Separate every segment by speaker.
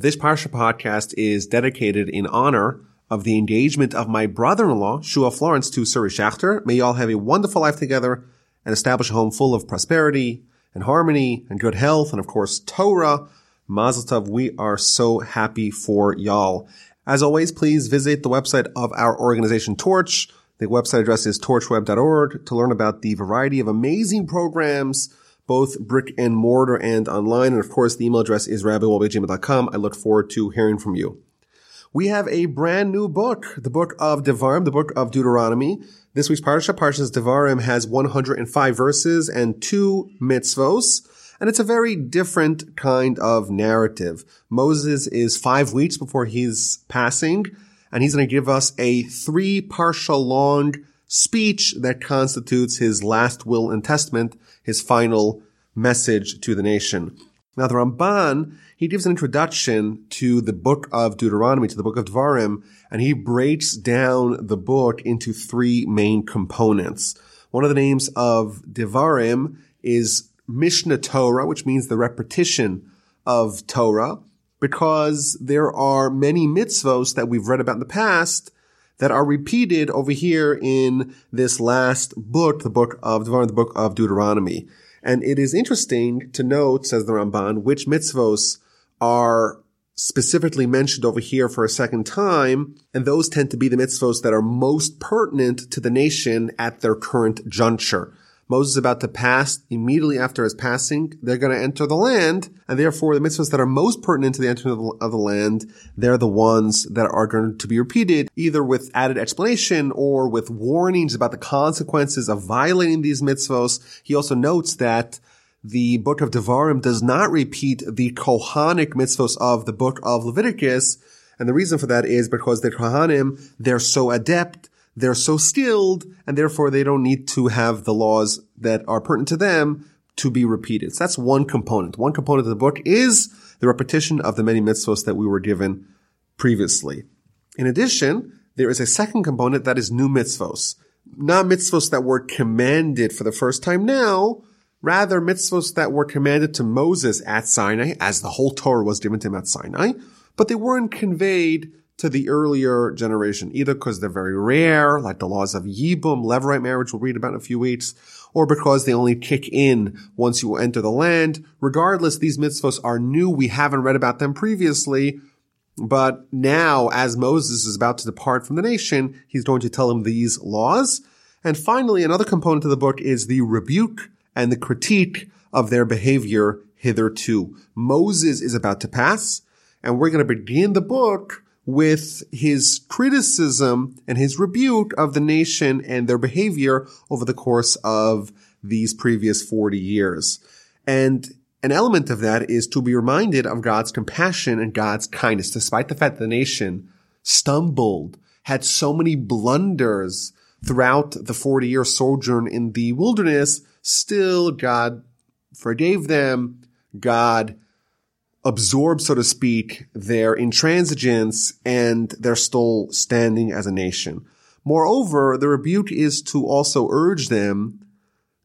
Speaker 1: This Parsha podcast is dedicated in honor of the engagement of my brother-in-law, Shua Florans, to Suri Schachter. May you all have a wonderful life together and establish a home full of prosperity and harmony and good health and of course Torah. Mazel Tov, we are so happy for y'all. As always, please visit the website of our organization Torch. The website address is torchweb.org to learn about the variety of amazing programs both brick and mortar and online. And of course, the email address is rabbiwolbe I look forward to hearing from you. We have a brand new book, the book of Devarim, the book of Deuteronomy. This week's Parsha, Parshas Devarim, has 105 verses and two mitzvos. And it's a very different kind of narrative. Moses is five weeks before he's passing, and he's going to give us a three parsha long speech that constitutes his last will and testament his final message to the nation. Now, the Ramban, he gives an introduction to the book of Deuteronomy, to the book of Devarim, and he breaks down the book into three main components. One of the names of Devarim is Mishnah Torah, which means the repetition of Torah, because there are many mitzvos that we've read about in the past that are repeated over here in this last book, the book of Devarim, the book of Deuteronomy. And it is interesting to note, says the Ramban, which mitzvos are specifically mentioned over here for a second time, and those tend to be the mitzvos that are most pertinent to the nation at their current juncture. Moses is about to pass immediately after his passing. They're going to enter the land, and therefore the mitzvahs that are most pertinent to the entering of the, of the land, they're the ones that are going to be repeated, either with added explanation or with warnings about the consequences of violating these mitzvahs. He also notes that the book of Devarim does not repeat the Kohanic mitzvahs of the book of Leviticus. And the reason for that is because the Kohanim, they're so adept they're so skilled and therefore they don't need to have the laws that are pertinent to them to be repeated. So that's one component. One component of the book is the repetition of the many mitzvos that we were given previously. In addition, there is a second component that is new mitzvos. Not mitzvos that were commanded for the first time now, rather mitzvos that were commanded to Moses at Sinai, as the whole Torah was given to him at Sinai, but they weren't conveyed to the earlier generation, either because they're very rare, like the laws of Yibum, Levirate marriage we'll read about in a few weeks, or because they only kick in once you enter the land. Regardless, these mitzvahs are new. We haven't read about them previously. But now, as Moses is about to depart from the nation, he's going to tell him these laws. And finally, another component of the book is the rebuke and the critique of their behavior hitherto. Moses is about to pass, and we're going to begin the book with his criticism and his rebuke of the nation and their behavior over the course of these previous 40 years. And an element of that is to be reminded of God's compassion and God's kindness, despite the fact that the nation stumbled, had so many blunders throughout the 40 year sojourn in the wilderness, still God forgave them. God absorb, so to speak, their intransigence and they're still standing as a nation. Moreover, the rebuke is to also urge them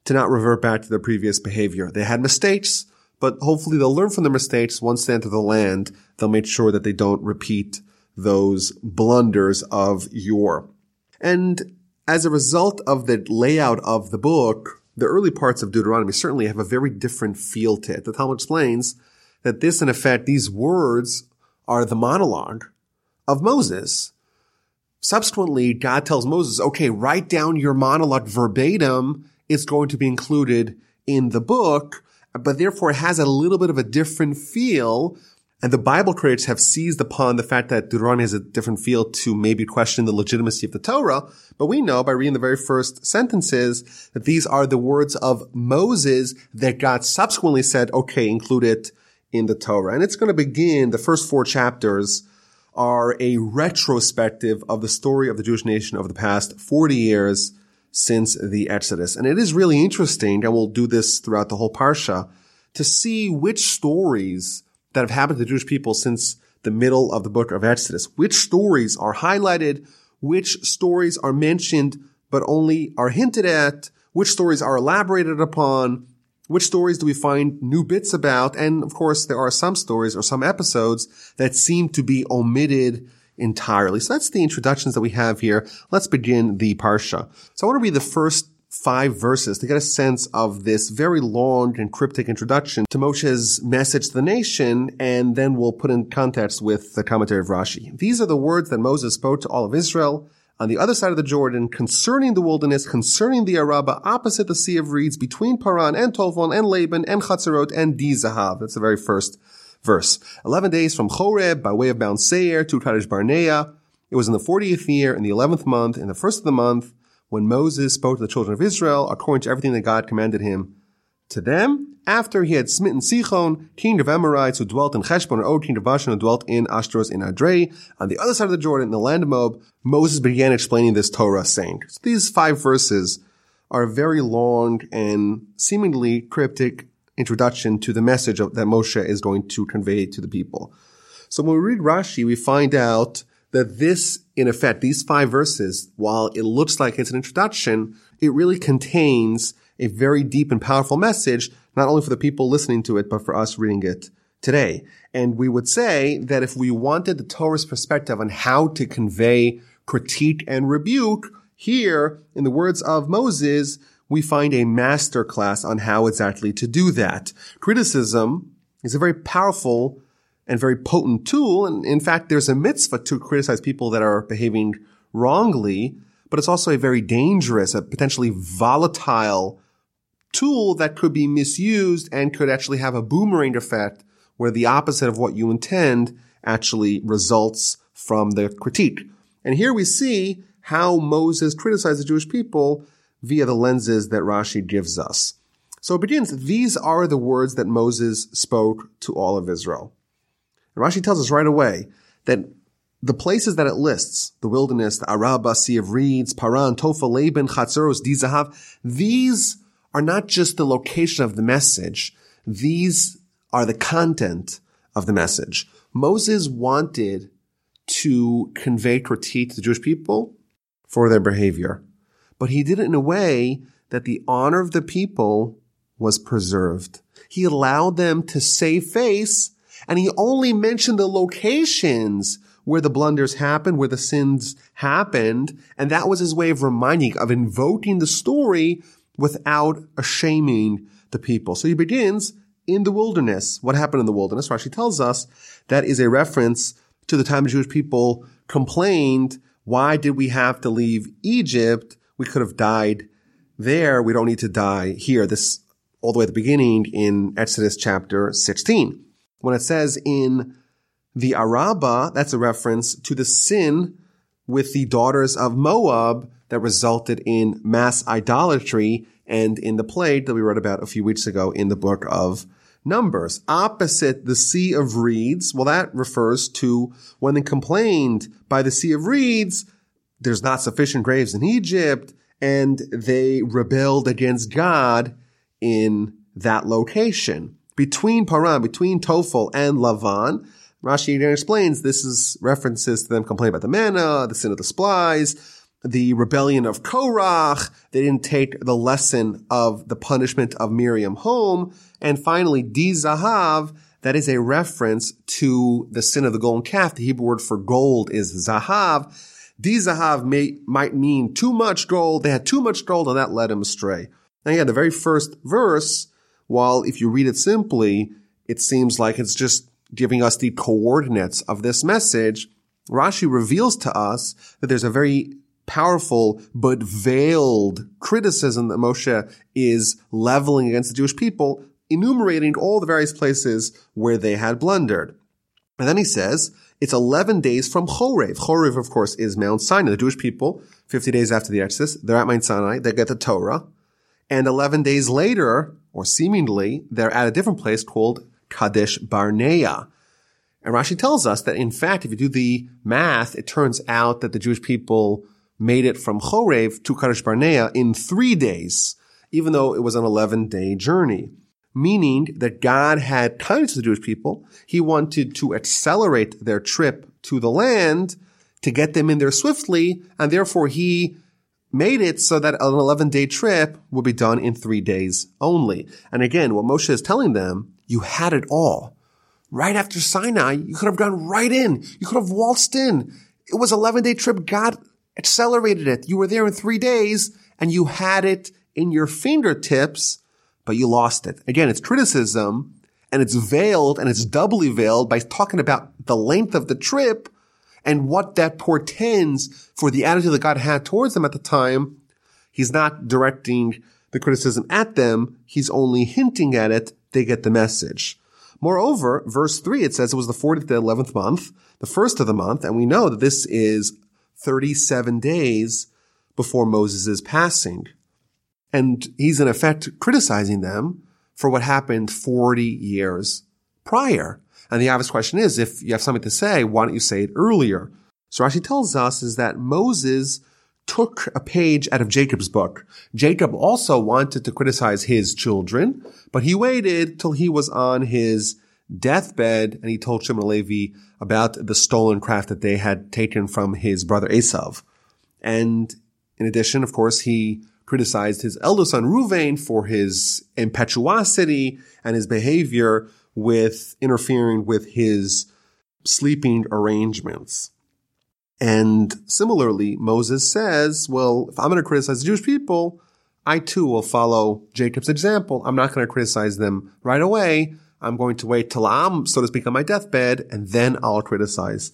Speaker 1: to not revert back to their previous behavior. They had mistakes, but hopefully they'll learn from their mistakes once they enter the land. They'll make sure that they don't repeat those blunders of yore. And as a result of the layout of the book, the early parts of Deuteronomy certainly have a very different feel to it. The Talmud explains that this, in effect, these words are the monologue of Moses. Subsequently, God tells Moses, okay, write down your monologue verbatim. It's going to be included in the book, but therefore it has a little bit of a different feel. And the Bible critics have seized upon the fact that Deuteronomy has a different feel to maybe question the legitimacy of the Torah. But we know by reading the very first sentences that these are the words of Moses that God subsequently said, okay, include it in the Torah. And it's going to begin, the first four chapters are a retrospective of the story of the Jewish nation over the past 40 years since the Exodus. And it is really interesting, and we'll do this throughout the whole Parsha, to see which stories that have happened to the Jewish people since the middle of the book of Exodus, which stories are highlighted, which stories are mentioned but only are hinted at, which stories are elaborated upon, Which stories do we find new bits about? And of course, there are some stories or some episodes that seem to be omitted entirely. So that's the introductions that we have here. Let's begin the Parsha. So I want to read the first five verses to get a sense of this very long and cryptic introduction to Moshe's message to the nation, and then we'll put in context with the commentary of Rashi. These are the words that Moses spoke to all of Israel on the other side of the Jordan concerning the wilderness, concerning the Araba opposite the Sea of Reeds, between Paran and Tophon and Laban and Chatzerot and Dizahav. That's the very first verse. Eleven days from Choreb by way of Mount Seir to Kadesh Barnea. It was in the 40th year, in the 11th month, in the first of the month, when Moses spoke to the children of Israel according to everything that God commanded him to them, after he had smitten Sichon, king of Amorites, who dwelt in Heshbon, and Og, king of Bashan, who dwelt in Ashtaroth in Adrei, on the other side of the Jordan, in the land of Moab, Moses began explaining this Torah, saying, so these five verses are a very long and seemingly cryptic introduction to the message of, that Moshe is going to convey to the people. So when we read Rashi, we find out that this, in effect, these five verses, while it looks like it's an introduction, it really contains a very deep and powerful message, not only for the people listening to it, but for us reading it today. And we would say that if we wanted the Torah's perspective on how to convey critique and rebuke, here, in the words of Moses, we find a master class on how exactly to do that. Criticism is a very powerful and very potent tool. And in fact, there's a mitzvah to criticize people that are behaving wrongly, but it's also a very dangerous, a potentially volatile tool that could be misused and could actually have a boomerang effect where the opposite of what you intend actually results from the critique. And here we see how Moses criticized the Jewish people via the lenses that Rashi gives us. So it begins, these are the words that Moses spoke to all of Israel. And Rashi tells us right away that the places that it lists, the wilderness, the Araba, Sea of Reeds, Paran, Tophel, Laban, Chatzeros, Dizahav, these are not just the location of the message. These are the content of the message. Moses wanted to convey critique to the Jewish people for their behavior, but he did it in a way that the honor of the people was preserved. He allowed them to save face and he only mentioned the locations where the blunders happened, where the sins happened. And that was his way of reminding, of invoking the story without shaming the people. So he begins in the wilderness. What happened in the wilderness? Rashi tells us that is a reference to the time the Jewish people complained, why did we have to leave Egypt? We could have died there. We don't need to die here. This all the way at the beginning in Exodus chapter 16. When it says in the Araba, that's a reference to the sin with the daughters of Moab that resulted in mass idolatry and in the plague that we read about a few weeks ago in the book of Numbers. Opposite the Sea of Reeds, well, that refers to when they complained by the Sea of Reeds, there's not sufficient graves in Egypt, and they rebelled against God in that location between Paran, between Tophel and Lavan. Rashi again explains this is references to them complaining about the manna, the sin of the spies, the rebellion of Korach. They didn't take the lesson of the punishment of Miriam home. And finally, Di Zahav, that is a reference to the sin of the golden calf. The Hebrew word for gold is Zahav. Di Zahav may, might mean too much gold. They had too much gold and that led them astray. Now, yeah, the very first verse while if you read it simply, it seems like it's just giving us the coordinates of this message. Rashi reveals to us that there's a very powerful but veiled criticism that Moshe is leveling against the Jewish people, enumerating all the various places where they had blundered. And then he says, it's 11 days from Chorev. Chorev, of course, is Mount Sinai. The Jewish people, 50 days after the Exodus, they're at Mount Sinai, they get the Torah. And 11 days later, or seemingly, they're at a different place called Kadesh Barnea. And Rashi tells us that in fact, if you do the math, it turns out that the Jewish people made it from Chorev to Kadesh Barnea in three days, even though it was an 11 day journey. Meaning that God had kindness to the Jewish people. He wanted to accelerate their trip to the land to get them in there swiftly, and therefore he made it so that an 11 day trip would be done in three days only. And again, what Moshe is telling them, you had it all. Right after Sinai, you could have gone right in. You could have waltzed in. It was 11 day trip. God accelerated it. You were there in three days and you had it in your fingertips, but you lost it. Again, it's criticism and it's veiled and it's doubly veiled by talking about the length of the trip and what that portends for the attitude that God had towards them at the time. He's not directing the criticism at them. He's only hinting at it. They get the message. Moreover, verse three, it says it was the 40th, the 11th month, the first of the month. And we know that this is 37 days before Moses' passing. And he's in effect criticizing them for what happened 40 years prior. And the obvious question is, if you have something to say, why don't you say it earlier? So Rashi tells us is that Moses took a page out of Jacob's book. Jacob also wanted to criticize his children, but he waited till he was on his deathbed and he told Shimon Levi about the stolen craft that they had taken from his brother Esav. And in addition, of course, he criticized his elder son Ruvain for his impetuosity and his behavior with interfering with his sleeping arrangements. And similarly, Moses says, well, if I'm going to criticize the Jewish people, I too will follow Jacob's example. I'm not going to criticize them right away. I'm going to wait till I'm, so to speak, on my deathbed, and then I'll criticize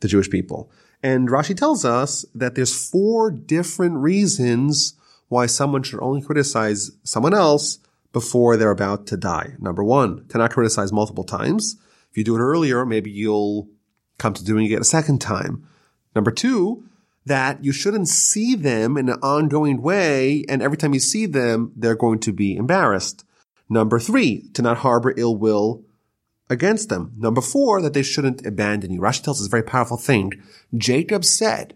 Speaker 1: the Jewish people. And Rashi tells us that there's four different reasons why someone should only criticize someone else before they're about to die. Number one, to not criticize multiple times. If you do it earlier, maybe you'll come to doing it a second time. Number two, that you shouldn't see them in an ongoing way, and every time you see them, they're going to be embarrassed. Number three, to not harbor ill will against them. Number four, that they shouldn't abandon you. Rashi tells us a very powerful thing. Jacob said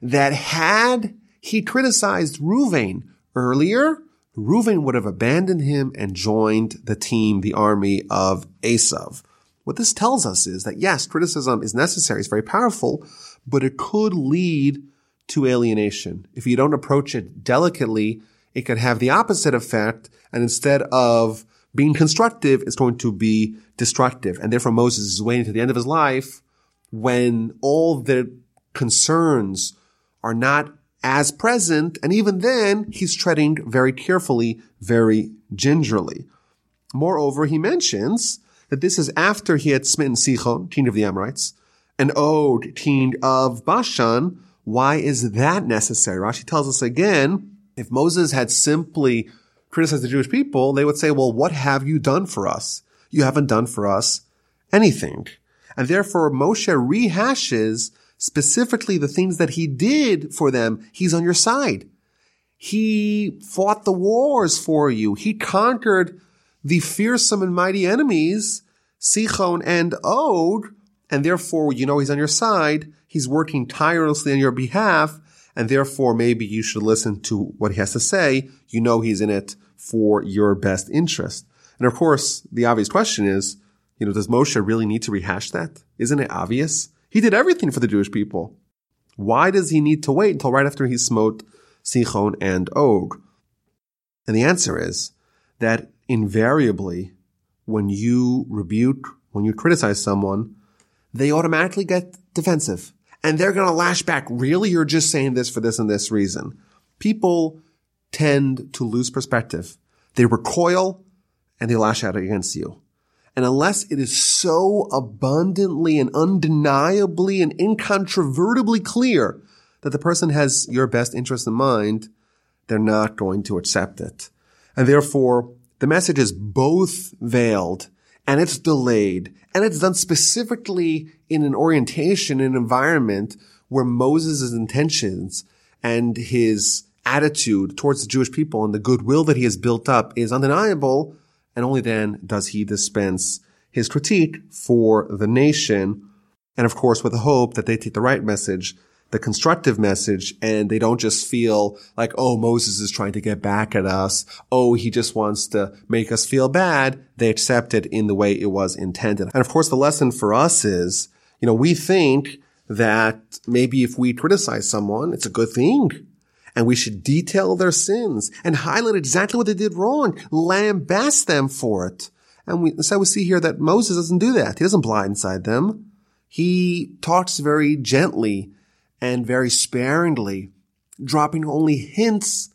Speaker 1: that had he criticized Ruvain earlier, Reuven would have abandoned him and joined the team, the army of Esav. What this tells us is that yes, criticism is necessary, it's very powerful, but it could lead to alienation. If you don't approach it delicately, it could have the opposite effect, and instead of being constructive, it's going to be destructive. And therefore Moses is waiting to the end of his life when all the concerns are not as present, and even then, he's treading very carefully, very gingerly. Moreover, he mentions that this is after he had smitten Sichon, king of the Amorites, and Og, king of Bashan. Why is that necessary? Rashi tells us again, if Moses had simply criticized the Jewish people, they would say, well, what have you done for us? You haven't done for us anything. And therefore, Moshe rehashes specifically the things that he did for them, he's on your side. He fought the wars for you. He conquered the fearsome and mighty enemies, Sichon and Og, and therefore you know he's on your side. He's working tirelessly on your behalf, and therefore maybe you should listen to what he has to say. You know he's in it for your best interest. And of course, the obvious question is, you know, does Moshe really need to rehash that? Isn't it obvious? He did everything for the Jewish people. Why does he need to wait until right after he smote Sichon and Og? And the answer is that invariably, when you rebuke, when you criticize someone, they automatically get defensive. And they're going to lash back. Really? You're just saying this for this and this reason. People tend to lose perspective. They recoil and they lash out against you. And unless it is so abundantly and undeniably and incontrovertibly clear that the person has your best interest in mind, they're not going to accept it. And therefore, the message is both veiled and it's delayed and it's done specifically in an orientation, an environment where Moses' intentions and his attitude towards the Jewish people and the goodwill that he has built up is undeniable and only then does he dispense his critique for the nation. And of course, with the hope that they take the right message, the constructive message, and they don't just feel like, oh, Moses is trying to get back at us. Oh, he just wants to make us feel bad. They accept it in the way it was intended. And of course, the lesson for us is, you know, we think that maybe if we criticize someone, it's a good thing. And we should detail their sins and highlight exactly what they did wrong, lambast them for it. And we, so we see here that Moses doesn't do that. He doesn't blindside them. He talks very gently and very sparingly, dropping only hints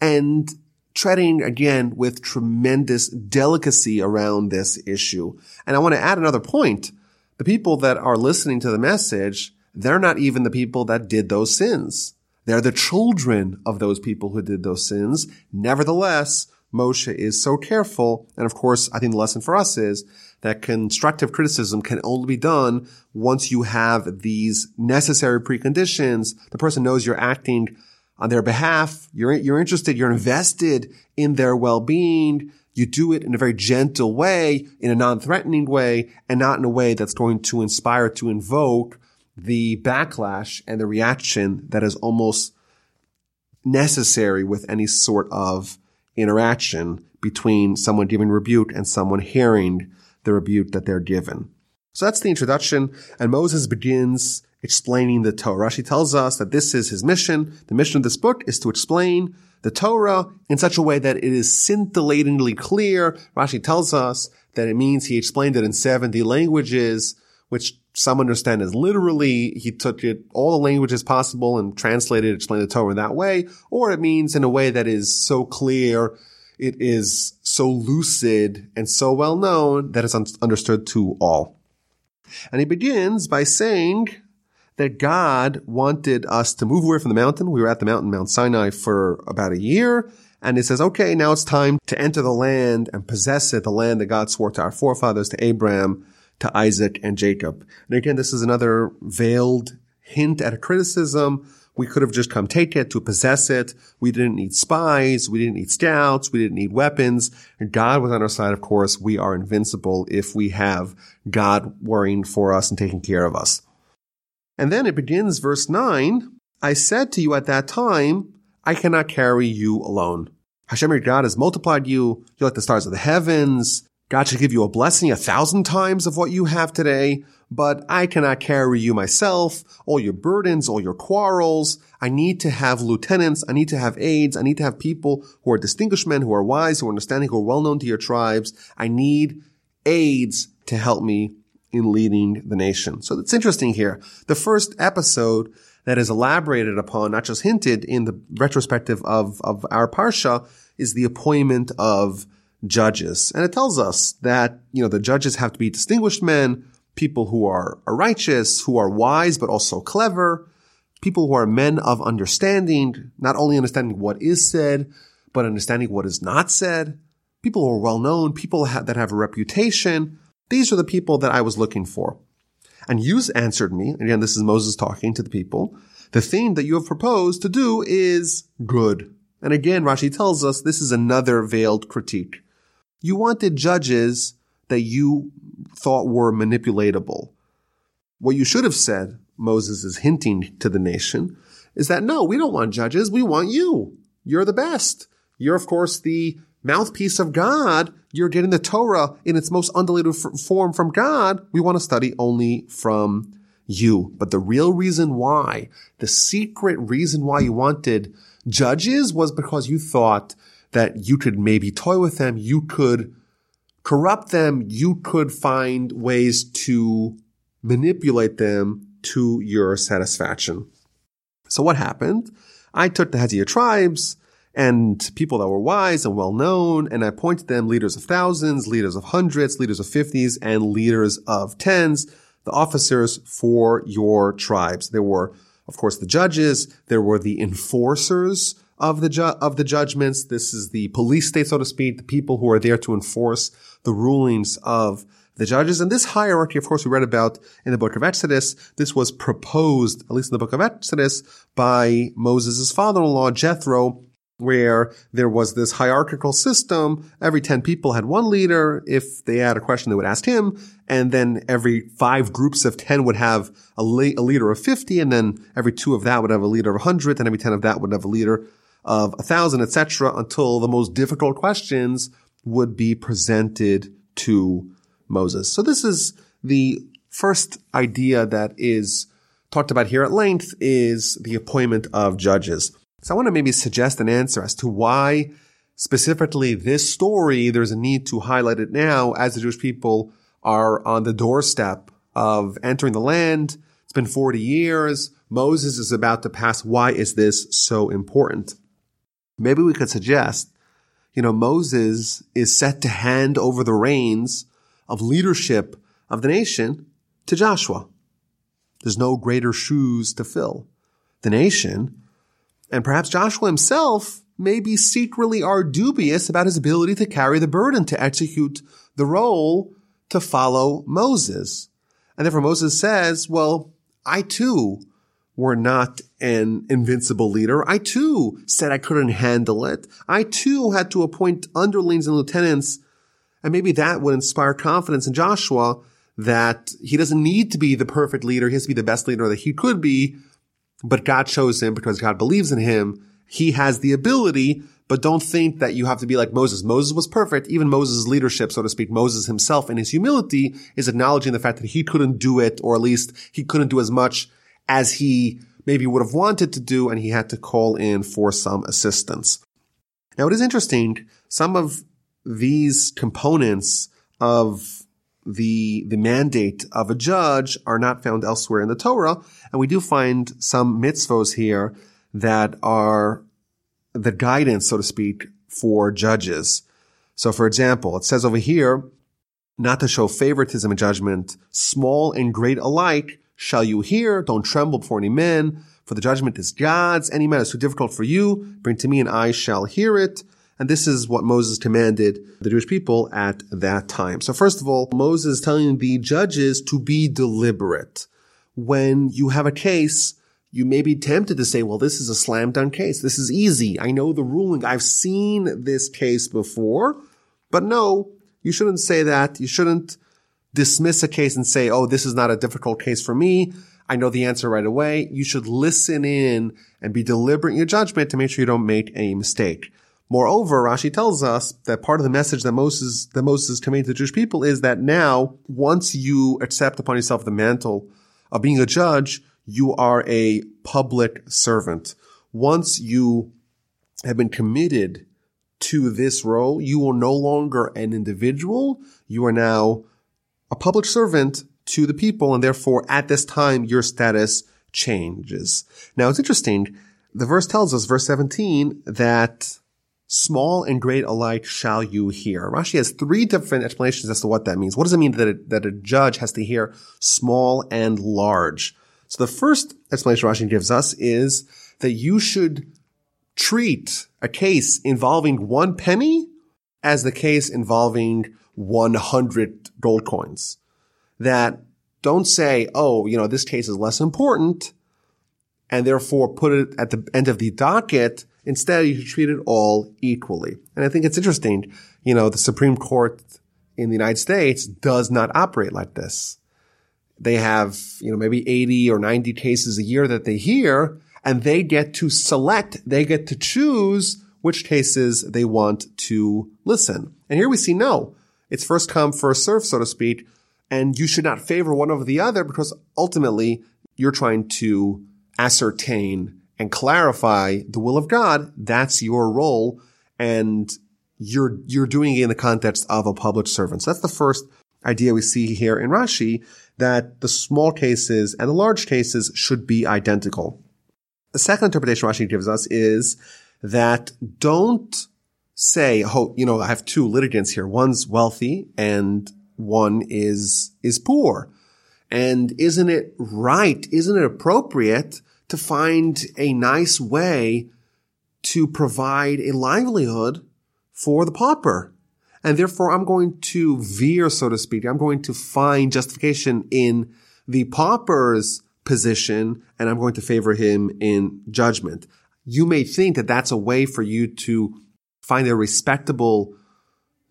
Speaker 1: and treading again with tremendous delicacy around this issue. And I want to add another point. The people that are listening to the message, they're not even the people that did those sins. They're the children of those people who did those sins. Nevertheless, Moshe is so careful. And of course, I think the lesson for us is that constructive criticism can only be done once you have these necessary preconditions. The person knows you're acting on their behalf. You're, you're interested. You're invested in their well-being. You do it in a very gentle way, in a non-threatening way, and not in a way that's going to inspire to invoke the backlash and the reaction that is almost necessary with any sort of interaction between someone giving rebuke and someone hearing the rebuke that they're given. So that's the introduction, and Moses begins explaining the Torah. She tells us that this is his mission. The mission of this book is to explain the Torah in such a way that it is scintillatingly clear. Rashi tells us that it means he explained it in 70 languages, which some understand as literally he took it all the languages possible and translated, explained the Torah in that way, or it means in a way that is so clear, it is so lucid and so well known that it's un- understood to all. And he begins by saying that God wanted us to move away from the mountain. We were at the mountain, Mount Sinai, for about a year. And he says, okay, now it's time to enter the land and possess it, the land that God swore to our forefathers, to Abraham, to Isaac and Jacob. And again, this is another veiled hint at a criticism. We could have just come take it to possess it. We didn't need spies. We didn't need scouts. We didn't need weapons. God was on our side. Of course, we are invincible if we have God worrying for us and taking care of us. And then it begins verse nine. I said to you at that time, I cannot carry you alone. Hashem your God has multiplied you. You're like the stars of the heavens. God should give you a blessing a thousand times of what you have today, but I cannot carry you myself, all your burdens, all your quarrels. I need to have lieutenants. I need to have aides. I need to have people who are distinguished men, who are wise, who are understanding, who are well known to your tribes. I need aides to help me in leading the nation. So it's interesting here. The first episode that is elaborated upon, not just hinted in the retrospective of, of our Parsha, is the appointment of judges. And it tells us that, you know, the judges have to be distinguished men, people who are righteous, who are wise, but also clever, people who are men of understanding, not only understanding what is said, but understanding what is not said, people who are well known, people that have a reputation, these are the people that I was looking for. And you answered me, again, this is Moses talking to the people, the thing that you have proposed to do is good. And again, Rashi tells us this is another veiled critique. You wanted judges that you thought were manipulatable. What you should have said, Moses is hinting to the nation, is that no, we don't want judges. We want you. You're the best. You're, of course, the mouthpiece of God, you're getting the Torah in its most undiluted f- form from God. We want to study only from you. But the real reason why, the secret reason why you wanted judges was because you thought that you could maybe toy with them. You could corrupt them. You could find ways to manipulate them to your satisfaction. So what happened? I took the heads tribes and people that were wise and well known. And I appointed them leaders of thousands, leaders of hundreds, leaders of fifties, and leaders of tens, the officers for your tribes. There were, of course, the judges. There were the enforcers of the ju- of the judgments. This is the police state, so to speak, the people who are there to enforce the rulings of the judges. And this hierarchy, of course, we read about in the book of Exodus. This was proposed, at least in the book of Exodus, by Moses' father-in-law, Jethro, where there was this hierarchical system. Every 10 people had one leader. If they had a question, they would ask him. And then every five groups of 10 would have a, leader of 50. And then every two of that would have a leader of 100. And every 10 of that would have a leader of a 1,000, etc. until the most difficult questions would be presented to Moses. So this is the first idea that is talked about here at length is the appointment of judges. So I want to maybe suggest an answer as to why specifically this story, there's a need to highlight it now as the Jewish people are on the doorstep of entering the land. It's been 40 years. Moses is about to pass. Why is this so important? Maybe we could suggest, you know, Moses is set to hand over the reins of leadership of the nation to Joshua. There's no greater shoes to fill. The nation, and perhaps Joshua himself, maybe secretly are dubious about his ability to carry the burden to execute the role to follow Moses. And therefore Moses says, well, I too were not an invincible leader. I too said I couldn't handle it. I too had to appoint underlings and lieutenants. And maybe that would inspire confidence in Joshua that he doesn't need to be the perfect leader. He has to be the best leader that he could be, but God chose him because God believes in him. He has the ability, but don't think that you have to be like Moses. Moses was perfect. Even Moses' leadership, so to speak, Moses himself in his humility is acknowledging the fact that he couldn't do it, or at least he couldn't do as much as he maybe would have wanted to do, and he had to call in for some assistance. Now, it is interesting. Some of these components of the, the mandate of a judge are not found elsewhere in the Torah. And we do find some mitzvos here that are the guidance, so to speak, for judges. So for example, it says over here, not to show favoritism in judgment, small and great alike shall you hear, don't tremble before any men, for the judgment is God's. Any man is too difficult for you, bring to me and I shall hear it. And this is what Moses commanded the Jewish people at that time. So first of all, Moses is telling the judges to be deliberate. When you have a case, you may be tempted to say, well, this is a slam dunk case. This is easy. I know the ruling. I've seen this case before. But no, you shouldn't say that. You shouldn't dismiss a case and say, oh, this is not a difficult case for me. I know the answer right away. You should listen in and be deliberate in your judgment to make sure you don't make a mistake. Moreover, Rashi tells us that part of the message that Moses, that Moses is conveying to the Jewish people is that now, once you accept upon yourself the mantle of being a judge, you are a public servant. Once you have been committed to this role, you are no longer an individual. You are now a public servant to the people. And therefore, at this time, your status changes. Now, it's interesting. The verse tells us, verse 17, that small and great alike shall you hear. Rashi has three different explanations as to what that means. What does it mean that a, that a judge has to hear small and large? So the first explanation Rashi gives us is that you should treat a case involving one penny as the case involving 100 gold coins. That don't say, oh, you know, this case is less important and therefore put it at the end of the docket Instead, you should treat it all equally. And I think it's interesting, you know, the Supreme Court in the United States does not operate like this. They have, you know, maybe 80 or 90 cases a year that they hear, and they get to select, they get to choose which cases they want to listen. And here we see no. It's first come, first serve, so to speak. And you should not favor one over the other because ultimately you're trying to ascertain and clarify the will of God, that's your role. And you're, you're doing it in the context of a public servant. So that's the first idea we see here in Rashi that the small cases and the large cases should be identical. The second interpretation Rashi gives us is that don't say, oh, you know, I have two litigants here. One's wealthy and one is, is poor. And isn't it right? Isn't it appropriate to find a nice way to provide a livelihood for the pauper. And therefore, I'm going to veer, so to speak. I'm going to find justification in the pauper's position and I'm going to favor him in judgment. You may think that that's a way for you to find a respectable,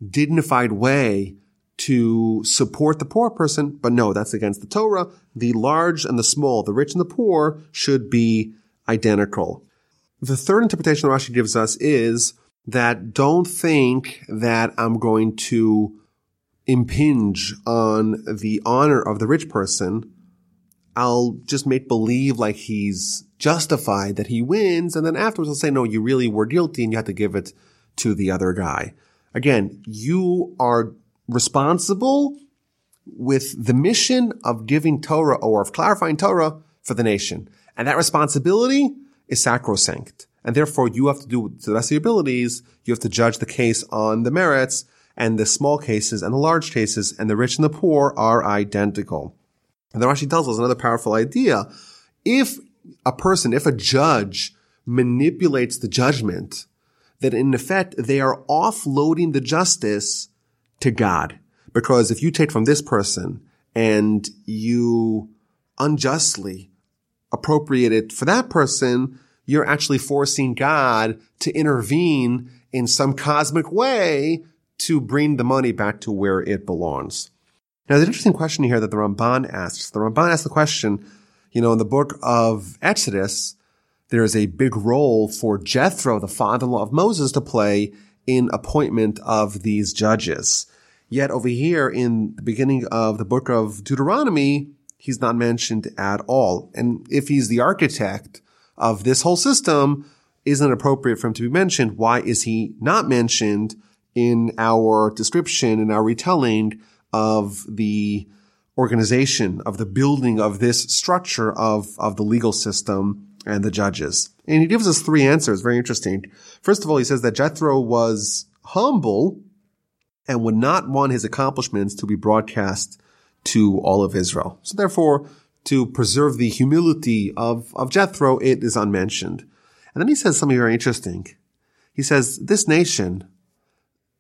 Speaker 1: dignified way to support the poor person, but no, that's against the Torah. The large and the small, the rich and the poor should be identical. The third interpretation Rashi gives us is that don't think that I'm going to impinge on the honor of the rich person I'll just make believe like he's justified that he wins. And then afterwards I'll say, no, you really were guilty and you had to give it to the other guy. Again, you are responsible with the mission of giving Torah or of clarifying Torah for the nation. And that responsibility is sacrosanct. And therefore you have to do to the best of your abilities. You have to judge the case on the merits and the small cases and the large cases and the rich and the poor are identical. And the Rashi tells us another powerful idea. If a person, if a judge manipulates the judgment, that in effect they are offloading the justice to God. Because if you take from this person and you unjustly appropriate it for that person, you're actually forcing God to intervene in some cosmic way to bring the money back to where it belongs. Now, there's an interesting question here that the Ramban asks. The Ramban asks the question, you know, in the book of Exodus, there is a big role for Jethro, the father-in-law of Moses, to play in appointment of these judges. Yet over here in the beginning of the book of Deuteronomy, he's not mentioned at all. And if he's the architect of this whole system, isn't appropriate for him to be mentioned. Why is he not mentioned in our description, in our retelling of the organization, of the building of this structure of, of the legal system and the judges. And he gives us three answers, very interesting. First of all, he says that Jethro was humble and would not want his accomplishments to be broadcast to all of Israel. So therefore, to preserve the humility of, of Jethro, it is unmentioned. And then he says something very interesting. He says, this nation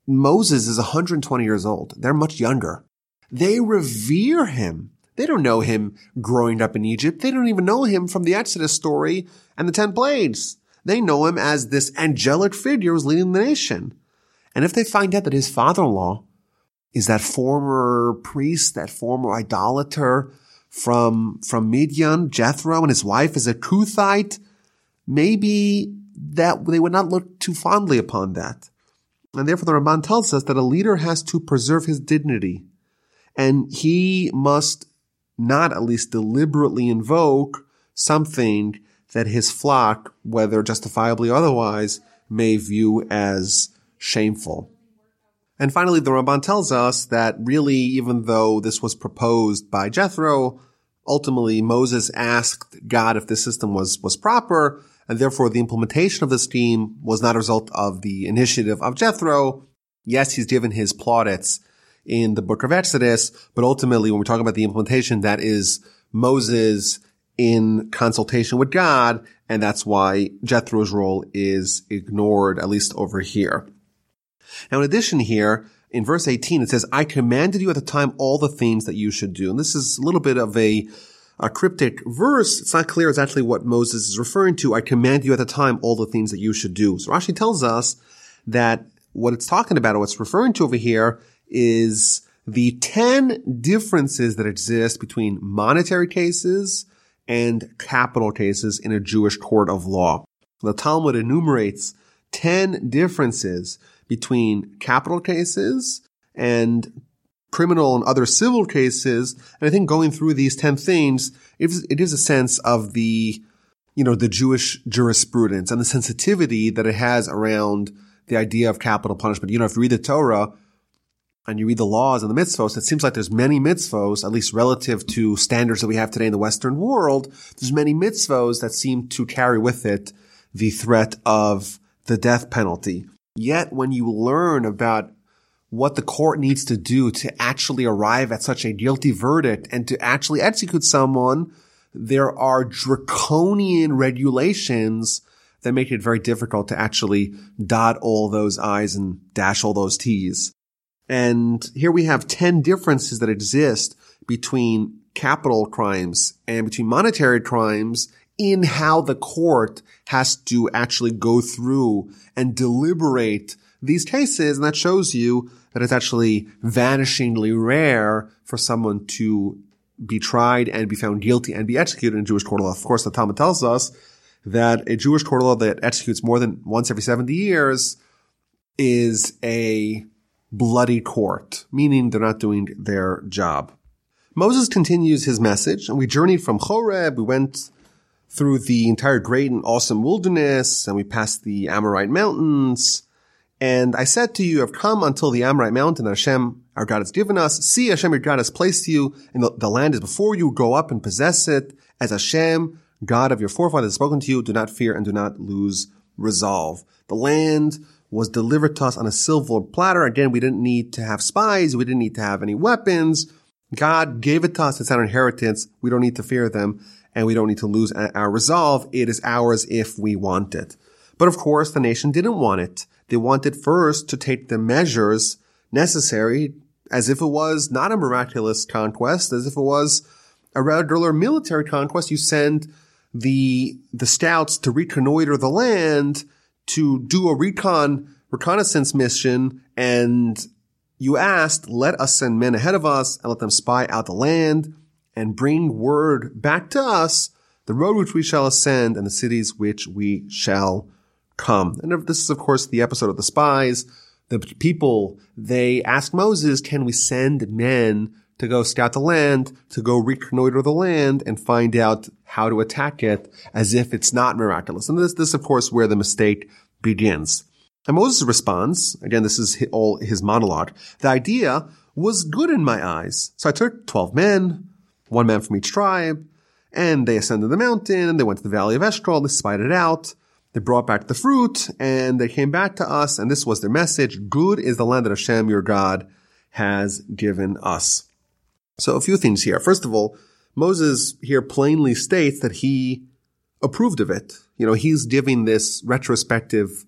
Speaker 1: Moses is 120 years old. They're much younger. They revere him. They don't know him growing up in Egypt. They don't even know him from the Exodus story and the 10 plagues. They know him as this angelic figure who's leading the nation. And if they find out that his father-in-law is that former priest, that former idolater from, from Midian, Jethro, and his wife is a Cushite, maybe that they would not look too fondly upon that. And therefore the Ramban tells us that a leader has to preserve his dignity and he must not at least deliberately invoke something that his flock, whether justifiably or otherwise, may view as shameful. And finally, the Ramban tells us that really, even though this was proposed by Jethro, ultimately Moses asked God if the system was, was proper, and therefore the implementation of the scheme was not a result of the initiative of Jethro. Yes, he's given his plaudits in the book of Exodus, but ultimately when we're talking about the implementation, that is Moses in consultation with God, and that's why Jethro's role is ignored, at least over here. Now, in addition here, in verse 18, it says, I commanded you at the time all the things that you should do. And this is a little bit of a a cryptic verse, it's not clear exactly what Moses is referring to. I command you at the time all the things that you should do. So Rashi tells us that what it's talking about, or what's referring to over here, is the 10 differences that exist between monetary cases and capital cases in a Jewish court of law. The Talmud enumerates 10 differences between capital cases and criminal and other civil cases. And I think going through these 10 things, it is, a sense of the, you know, the Jewish jurisprudence and the sensitivity that it has around the idea of capital punishment. You know, if you read the Torah and you read the laws and the mitzvos, it seems like there's many mitzvos, at least relative to standards that we have today in the Western world. There's many mitzvos that seem to carry with it the threat of the death penalty. Yet when you learn about what the court needs to do to actually arrive at such a guilty verdict and to actually execute someone, there are draconian regulations that make it very difficult to actually dot all those I's and dash all those T's. And here we have 10 differences that exist between capital crimes and between monetary crimes in how the court has to actually go through and deliberate these cases. And that shows you that it's actually vanishingly rare for someone to be tried and be found guilty and be executed in Jewish court law. Of course, the Talmud tells us that a Jewish court law that executes more than once every 70 years is a bloody court, meaning they're not doing their job. Moses continues his message, and we journeyed from Horeb. We went through the entire great and awesome wilderness, and we passed the Amorite mountains. And I said to you, I've come until the Amorite mountain that Hashem, our God, has given us. See, Hashem, your God, has placed you, and the, the land is before you. Go up and possess it. As Hashem, God of your forefathers, has spoken to you, do not fear and do not lose resolve. The land was delivered to us on a silver platter. Again, we didn't need to have spies. We didn't need to have any weapons. God gave it to us. It's our inheritance. We don't need to fear them and we don't need to lose our resolve. It is ours if we want it. But of course, the nation didn't want it. They wanted first to take the measures necessary as if it was not a miraculous conquest, as if it was a regular military conquest. You send the, the scouts to reconnoiter the land, to do a recon, reconnaissance mission, and you asked, let us send men ahead of us and let them spy out the land and bring word back to us the road which we shall ascend and the cities which we shall come. And this is, of course, the episode of the spies. The people, they asked Moses, can we send men to go scout the land, to go reconnoiter the land and find out how to attack it as if it's not miraculous. And this, this, of course, where the mistake begins. And Moses responds, again, this is all his monologue. The idea was good in my eyes. So I took 12 men, one man from each tribe, and they ascended the mountain and they went to the valley of Eshcol. They spied it out. They brought back the fruit and they came back to us. And this was their message. Good is the land that Hashem, your God, has given us. So a few things here. First of all, Moses here plainly states that he approved of it. You know, he's giving this retrospective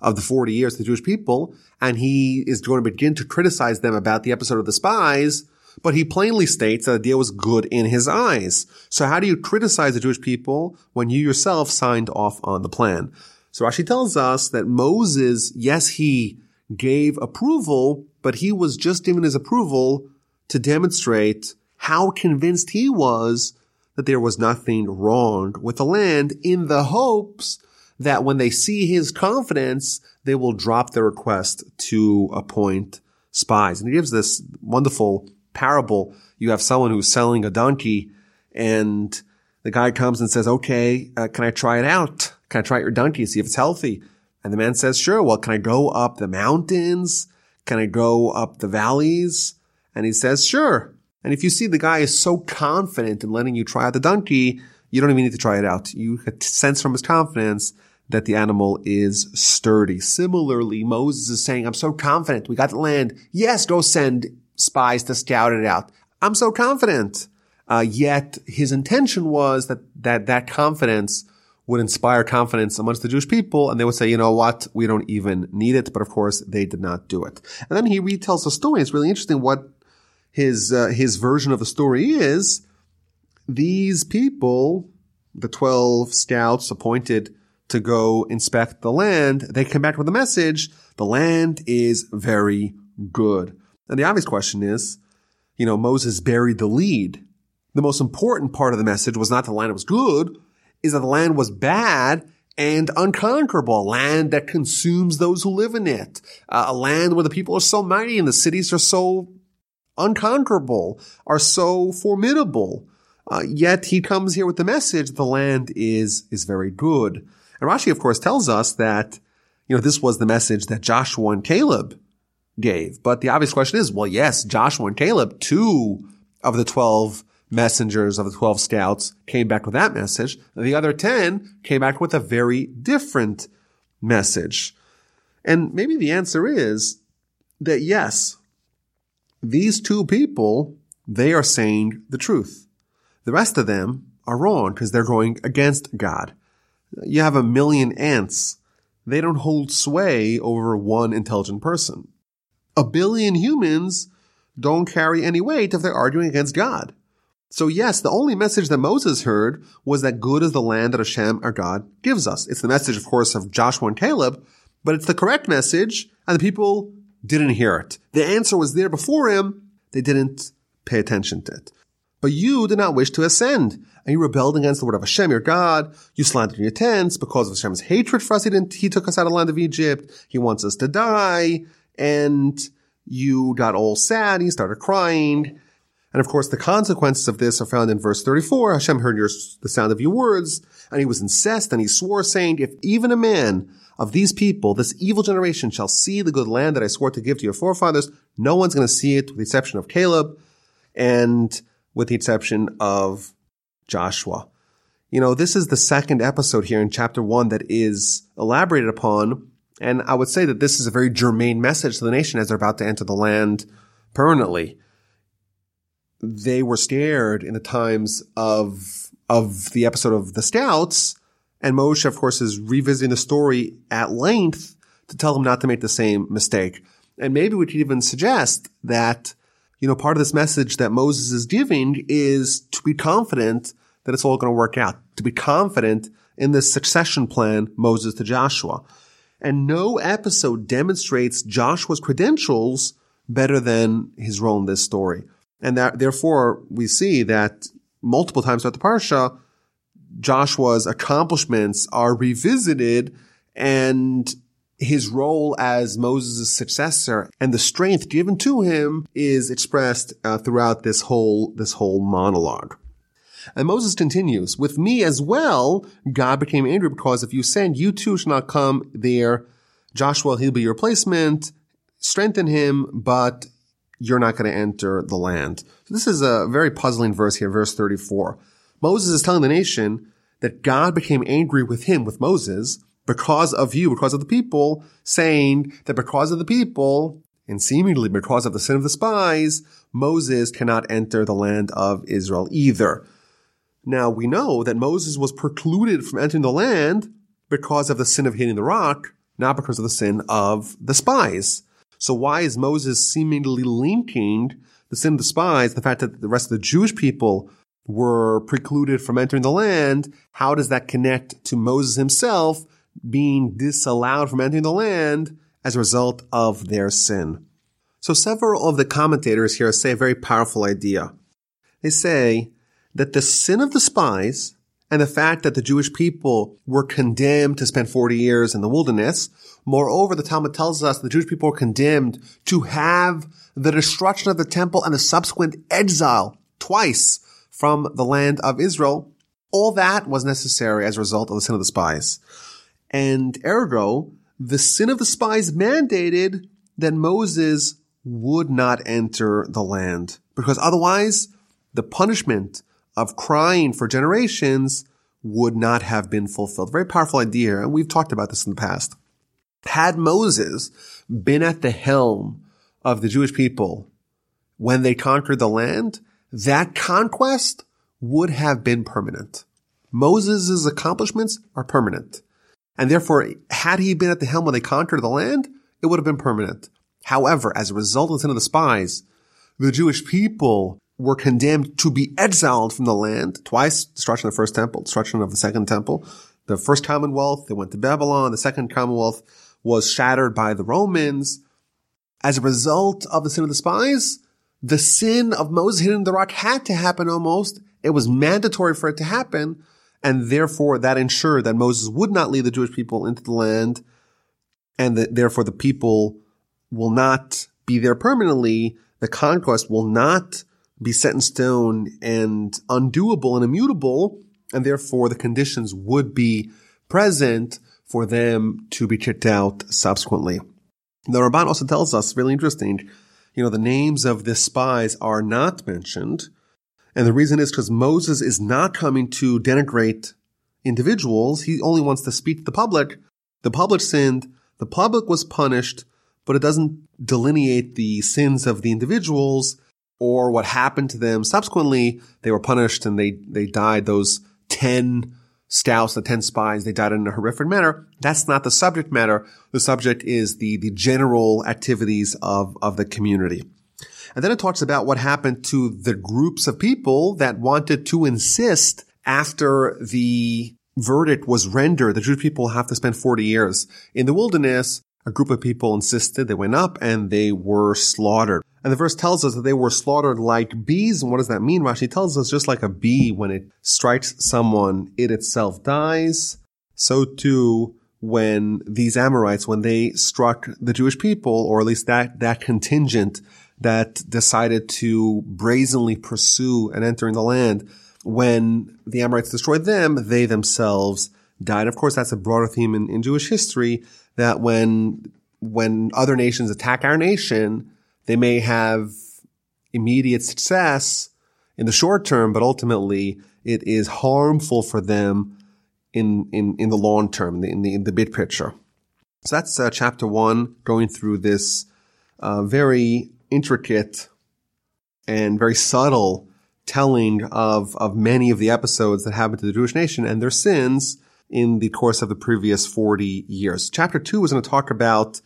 Speaker 1: of the 40 years to the Jewish people, and he is going to begin to criticize them about the episode of the spies, but he plainly states that the deal was good in his eyes. So how do you criticize the Jewish people when you yourself signed off on the plan? So Rashi tells us that Moses, yes, he gave approval, but he was just giving his approval to demonstrate how convinced he was that there was nothing wrong with the land in the hopes that when they see his confidence, they will drop their request to appoint spies. And he gives this wonderful parable. You have someone who's selling a donkey and the guy comes and says, okay, uh, can I try it out? Can I try your donkey, see if it's healthy? And the man says, sure. Well, can I go up the mountains? Can I go up the valleys? And he says, sure. And if you see the guy is so confident in letting you try out the donkey, you don't even need to try it out. You sense from his confidence that the animal is sturdy. Similarly, Moses is saying, I'm so confident. We got the land. Yes, go send spies to scout it out. I'm so confident. Uh, yet his intention was that, that that confidence would inspire confidence amongst the Jewish people and they would say, you know what? We don't even need it. But of course, they did not do it. And then he retells the story. It's really interesting what his, uh, his version of the story is. These people, the 12 scouts appointed to go inspect the land, they come back with a message. The land is very good. And the obvious question is, you know, Moses buried the lead. The most important part of the message was not the land was good, is that the land was bad and unconquerable, land that consumes those who live in it, uh, a land where the people are so mighty and the cities are so unconquerable, are so formidable. Uh, yet he comes here with the message the land is is very good. And Rashi, of course, tells us that, you know, this was the message that Joshua and Caleb gave. But the obvious question is, well, yes, Joshua and Caleb, two of the 12 messengers of the 12 scouts came back with that message. The other 10 came back with a very different message. And maybe the answer is that yes, these two people, they are saying the truth. The rest of them are wrong because they're going against God. You have a million ants. They don't hold sway over one intelligent person. A billion humans don't carry any weight if they're arguing against God. So yes, the only message that Moses heard was that good is the land that Hashem, our God, gives us. It's the message, of course, of Joshua and Caleb, but it's the correct message, and the people didn't hear it. The answer was there before him. They didn't pay attention to it. But you did not wish to ascend, and you rebelled against the word of Hashem, your God. You slandered your tents because of Hashem's hatred for us. He didn't, he took us out of the land of Egypt. He wants us to die. And you got all sad and you started crying. And of course, the consequences of this are found in verse 34. Hashem heard your, the sound of your words, and he was incensed, and he swore, saying, If even a man of these people, this evil generation, shall see the good land that I swore to give to your forefathers, no one's going to see it, with the exception of Caleb, and with the exception of Joshua. You know, this is the second episode here in chapter one that is elaborated upon. And I would say that this is a very germane message to the nation as they're about to enter the land permanently they were scared in the times of of the episode of the Stouts, and Moshe, of course, is revisiting the story at length to tell them not to make the same mistake. And maybe we could even suggest that, you know, part of this message that Moses is giving is to be confident that it's all going to work out, to be confident in this succession plan, Moses to Joshua. And no episode demonstrates Joshua's credentials better than his role in this story. And that, therefore, we see that multiple times throughout the parsha, Joshua's accomplishments are revisited and his role as Moses' successor and the strength given to him is expressed uh, throughout this whole, this whole monologue. And Moses continues, with me as well, God became angry because if you send, you too shall not come there. Joshua, he'll be your replacement. Strengthen him, but you're not going to enter the land. So this is a very puzzling verse here, verse 34. Moses is telling the nation that God became angry with him, with Moses, because of you, because of the people, saying that because of the people, and seemingly because of the sin of the spies, Moses cannot enter the land of Israel either. Now we know that Moses was precluded from entering the land because of the sin of hitting the rock, not because of the sin of the spies. So why is Moses seemingly linking the sin of the spies, the fact that the rest of the Jewish people were precluded from entering the land? How does that connect to Moses himself being disallowed from entering the land as a result of their sin? So several of the commentators here say a very powerful idea. They say that the sin of the spies and the fact that the Jewish people were condemned to spend 40 years in the wilderness Moreover, the Talmud tells us the Jewish people were condemned to have the destruction of the temple and the subsequent exile twice from the land of Israel. All that was necessary as a result of the sin of the spies. And ergo, the sin of the spies mandated that Moses would not enter the land because otherwise the punishment of crying for generations would not have been fulfilled. Very powerful idea. And we've talked about this in the past. Had Moses been at the helm of the Jewish people when they conquered the land, that conquest would have been permanent. Moses' accomplishments are permanent. And therefore, had he been at the helm when they conquered the land, it would have been permanent. However, as a result of the sin of the spies, the Jewish people were condemned to be exiled from the land twice, destruction of the first temple, destruction of the second temple. The first commonwealth, they went to Babylon. The second commonwealth, was shattered by the Romans. As a result of the sin of the spies, the sin of Moses hitting the rock had to happen almost. It was mandatory for it to happen. And therefore that ensured that Moses would not lead the Jewish people into the land. And that therefore the people will not be there permanently. The conquest will not be set in stone and undoable and immutable. And therefore the conditions would be present for them to be kicked out subsequently. The Ramban also tells us, really interesting, you know, the names of the spies are not mentioned. And the reason is because Moses is not coming to denigrate individuals. He only wants to speak to the public. The public sinned. The public was punished, but it doesn't delineate the sins of the individuals or what happened to them subsequently. They were punished and they, they died. Those 10 Stouts, the 10 spies, they died in a horrific manner. That's not the subject matter. The subject is the, the general activities of, of the community. And then it talks about what happened to the groups of people that wanted to insist after the verdict was rendered. The Jewish people have to spend 40 years in the wilderness. A group of people insisted. They went up and they were slaughtered. And the verse tells us that they were slaughtered like bees. And what does that mean? Rashi tells us just like a bee, when it strikes someone, it itself dies. So too, when these Amorites, when they struck the Jewish people, or at least that, that contingent that decided to brazenly pursue and enter in the land. When the Amorites destroyed them, they themselves died. Of course, that's a broader theme in, in Jewish history that when, when other nations attack our nation, they may have immediate success in the short term, but ultimately it is harmful for them in, in, in the long term, in the, in the big picture. So that's uh, chapter one, going through this uh, very intricate and very subtle telling of, of many of the episodes that happened to the Jewish nation and their sins in the course of the previous 40 years. Chapter two is going to talk about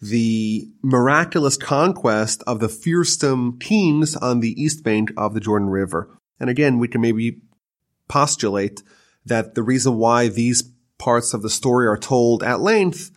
Speaker 1: the miraculous conquest of the fearsome kings on the east bank of the Jordan River. And again, we can maybe postulate that the reason why these parts of the story are told at length,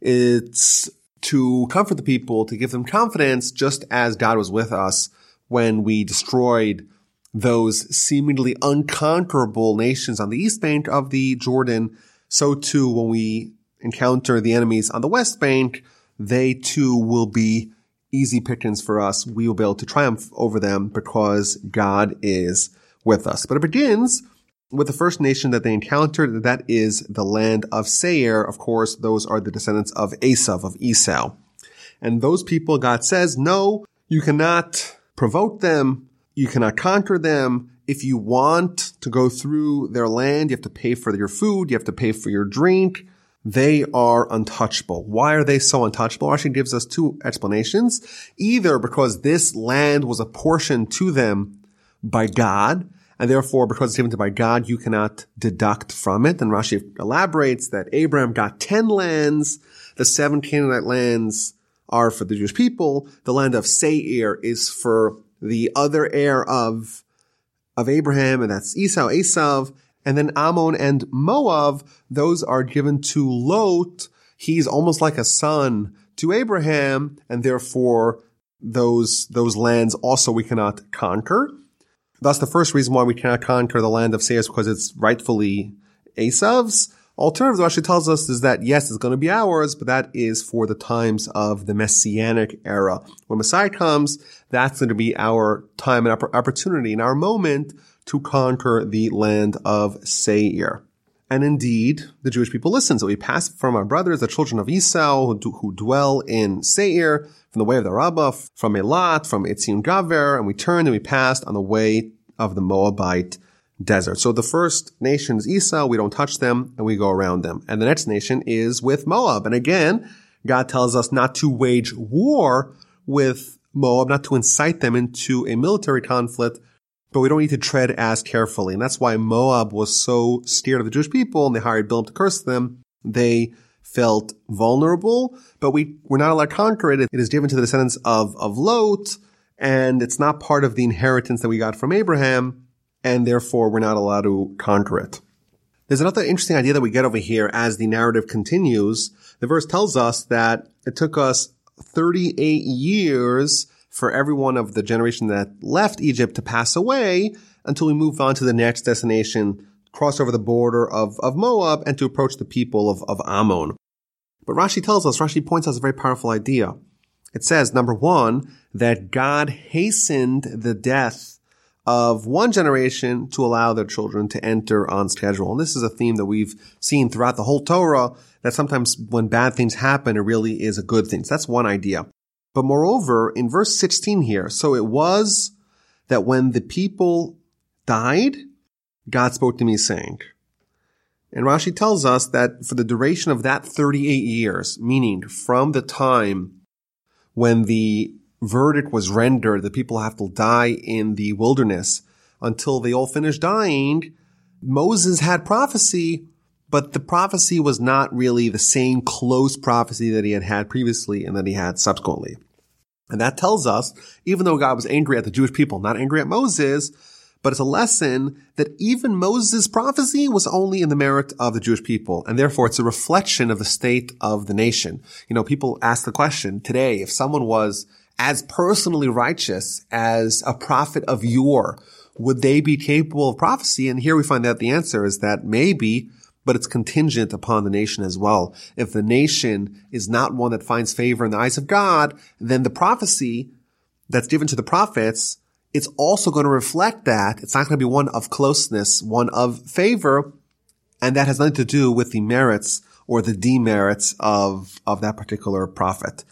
Speaker 1: it's to comfort the people, to give them confidence, just as God was with us when we destroyed those seemingly unconquerable nations on the east bank of the Jordan. So too, when we encounter the enemies on the west bank, they too will be easy pickings for us. We will be able to triumph over them because God is with us. But it begins with the first nation that they encountered. That is the land of Seir. Of course, those are the descendants of Esav, of Esau. And those people, God says, no, you cannot provoke them. You cannot conquer them. If you want to go through their land, you have to pay for your food. You have to pay for your drink. They are untouchable. Why are they so untouchable? Rashi gives us two explanations. Either because this land was apportioned to them by God, and therefore, because it's given to by God, you cannot deduct from it. And Rashi elaborates that Abraham got 10 lands. The seven Canaanite lands are for the Jewish people. The land of Seir is for the other heir of, of Abraham, and that's Esau, Esav. And then Ammon and Moab, those are given to Lot. He's almost like a son to Abraham, and therefore those, those lands also we cannot conquer. That's the first reason why we cannot conquer the land of Seir because it's rightfully Esav's. Alternative, Rashi tells us is that yes, it's going to be ours, but that is for the times of the Messianic era. When Messiah comes, that's going to be our time and opportunity and our moment to conquer the land of Seir. And indeed, the Jewish people listen. So we pass from our brothers, the children of Esau, who, who dwell in Seir, from the way of the Rabbah, from Elat, from Etzion Gaver, and we turned and we passed on the way of the Moabite desert. So the first nation is Esau. We don't touch them and we go around them. And the next nation is with Moab. And again, God tells us not to wage war with Moab, not to incite them into a military conflict, but we don't need to tread as carefully. And that's why Moab was so scared of the Jewish people and they hired Balaam to curse them. They felt vulnerable, but we were not allowed to conquer it. It is given to the descendants of, of Lot, and it's not part of the inheritance that we got from Abraham, and therefore we're not allowed to conquer it. There's another interesting idea that we get over here as the narrative continues. The verse tells us that it took us 38 years for everyone of the generation that left Egypt to pass away until we move on to the next destination, cross over the border of, of Moab and to approach the people of, of Ammon. But Rashi tells us, Rashi points out a very powerful idea. It says, number one, that God hastened the death of one generation to allow their children to enter on schedule. And this is a theme that we've seen throughout the whole Torah, that sometimes when bad things happen, it really is a good thing. So that's one idea. But moreover, in verse 16 here, so it was that when the people died, God spoke to me saying, and Rashi tells us that for the duration of that 38 years, meaning from the time when the verdict was rendered, that people have to die in the wilderness until they all finish dying, Moses had prophecy, but the prophecy was not really the same close prophecy that he had had previously and that he had subsequently. And that tells us, even though God was angry at the Jewish people, not angry at Moses, but it's a lesson that even Moses' prophecy was only in the merit of the Jewish people. And therefore it's a reflection of the state of the nation. You know, people ask the question today, if someone was as personally righteous as a prophet of yore, would they be capable of prophecy? And here we find out the answer is that maybe but it's contingent upon the nation as well. If the nation is not one that finds favor in the eyes of God, then the prophecy that's given to the prophets, it's also going to reflect that. It's not going to be one of closeness, one of favor, and that has nothing to do with the merits or the demerits of, of that particular prophet.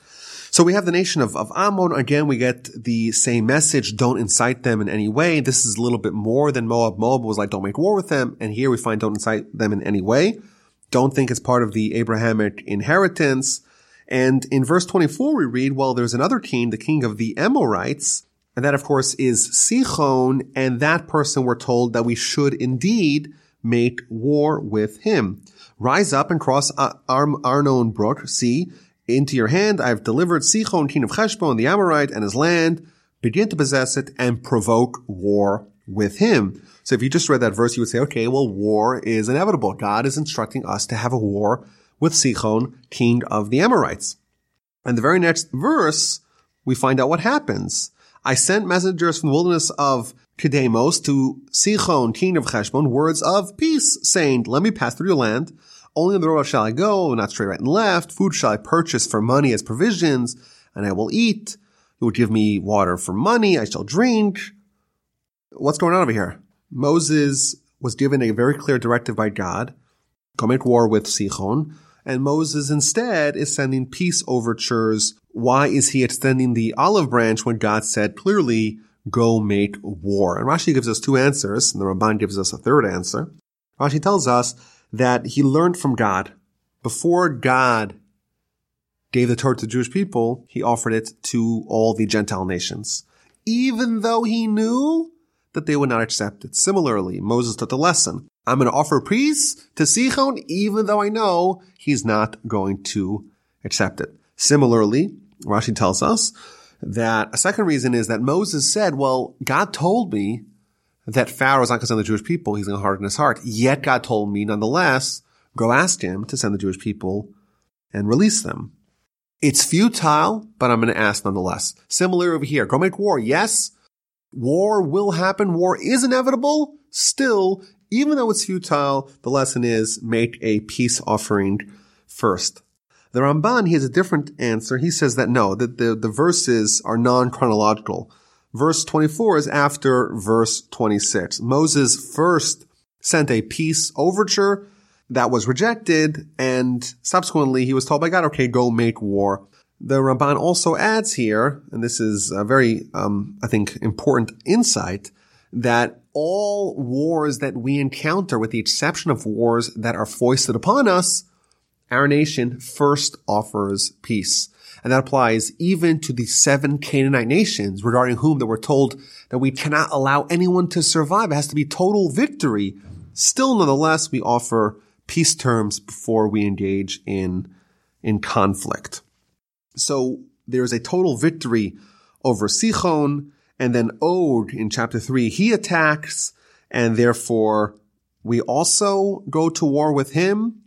Speaker 1: So we have the nation of, of Ammon. Again, we get the same message. Don't incite them in any way. This is a little bit more than Moab. Moab was like, don't make war with them. And here we find don't incite them in any way. Don't think it's part of the Abrahamic inheritance. And in verse 24, we read, well, there's another king, the king of the Amorites. And that, of course, is Sichon. And that person, we're told that we should indeed make war with him. Rise up and cross Arnon brook. See, into your hand I have delivered Sichon, king of Heshbon, the Amorite, and his land. Begin to possess it and provoke war with him. So if you just read that verse, you would say, okay, well, war is inevitable. God is instructing us to have a war with Sichon, king of the Amorites. And the very next verse, we find out what happens. I sent messengers from the wilderness of Kedemos to Sichon, king of Heshbon, words of peace, saying, let me pass through your land. Only on the road shall I go, not straight right and left. Food shall I purchase for money as provisions, and I will eat. You will give me water for money, I shall drink. What's going on over here? Moses was given a very clear directive by God, go make war with Sichon, and Moses instead is sending peace overtures. Why is he extending the olive branch when God said clearly, go make war? And Rashi gives us two answers, and the Ramban gives us a third answer. Rashi tells us that he learned from God. Before God gave the Torah to the Jewish people, he offered it to all the Gentile nations. Even though he knew that they would not accept it. Similarly, Moses took the lesson. I'm going to offer peace to Sichon, even though I know he's not going to accept it. Similarly, Rashi tells us that a second reason is that Moses said, well, God told me that Pharaoh is not going to send the Jewish people. He's going to harden his heart. Yet God told me nonetheless, go ask him to send the Jewish people and release them. It's futile, but I'm going to ask nonetheless. Similar over here. Go make war. Yes. War will happen. War is inevitable. Still, even though it's futile, the lesson is make a peace offering first. The Ramban, he has a different answer. He says that no, that the, the verses are non-chronological. Verse 24 is after verse 26. Moses first sent a peace overture that was rejected, and subsequently he was told by God, okay, go make war. The Ramban also adds here, and this is a very, um, I think, important insight, that all wars that we encounter, with the exception of wars that are foisted upon us, our nation first offers peace. And that applies even to the seven Canaanite nations regarding whom that we're told that we cannot allow anyone to survive. It has to be total victory. Still, nonetheless, we offer peace terms before we engage in, in conflict. So there's a total victory over Sichon and then Og in chapter three, he attacks and therefore we also go to war with him.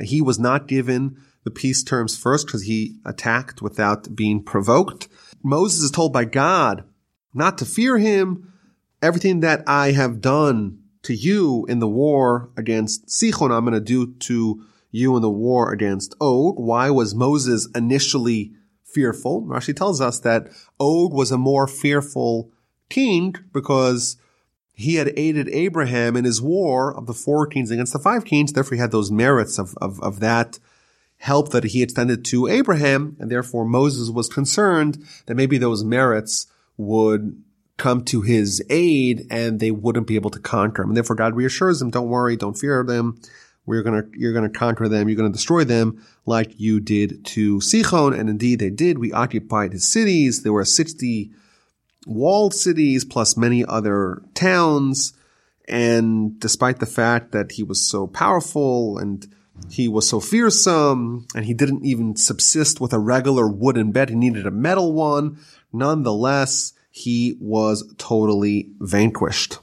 Speaker 1: He was not given the peace terms first because he attacked without being provoked. Moses is told by God not to fear him. Everything that I have done to you in the war against Sichon, I'm going to do to you in the war against Og. Why was Moses initially fearful? Rashi tells us that Og was a more fearful king because he had aided Abraham in his war of the four kings against the five kings. Therefore, he had those merits of, of, of that help that he extended to Abraham, and therefore Moses was concerned that maybe those merits would come to his aid and they wouldn't be able to conquer him. And therefore God reassures him, don't worry, don't fear them. We're gonna, you're gonna conquer them, you're gonna destroy them like you did to Sichon. And indeed they did. We occupied his cities. There were 60 walled cities plus many other towns. And despite the fact that he was so powerful and he was so fearsome and he didn't even subsist with a regular wooden bed. He needed a metal one. Nonetheless, he was totally vanquished.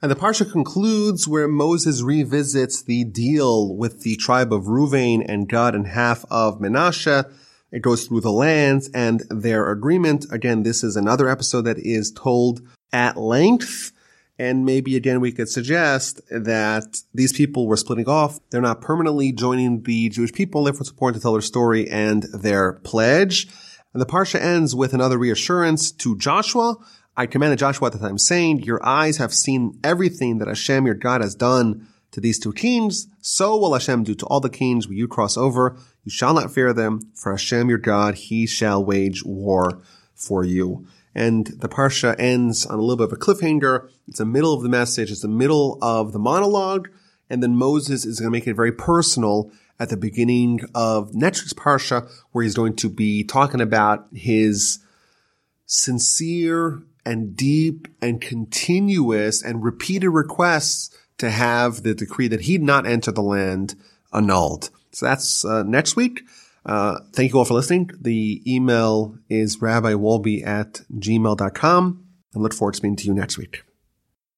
Speaker 1: And the parsha concludes where Moses revisits the deal with the tribe of Ruvain and Gad and half of Menashe. It goes through the lands and their agreement. Again, this is another episode that is told at length. And maybe again, we could suggest that these people were splitting off. They're not permanently joining the Jewish people. Therefore, it's important to tell their story and their pledge. And the Parsha ends with another reassurance to Joshua. I commanded Joshua at the time saying, your eyes have seen everything that Hashem, your God, has done to these two kings. So will Hashem do to all the kings when you cross over. You shall not fear them, for Hashem, your God, he shall wage war for you. And the Parsha ends on a little bit of a cliffhanger. It's the middle of the message. It's the middle of the monologue. And then Moses is going to make it very personal at the beginning of next week's Parsha, where he's going to be talking about his sincere and deep and continuous and repeated requests to have the decree that he'd not enter the land annulled. So that's uh, next week. Uh, thank you all for listening. The email is rabbiwolbe at gmail.com and look forward to speaking to you next week.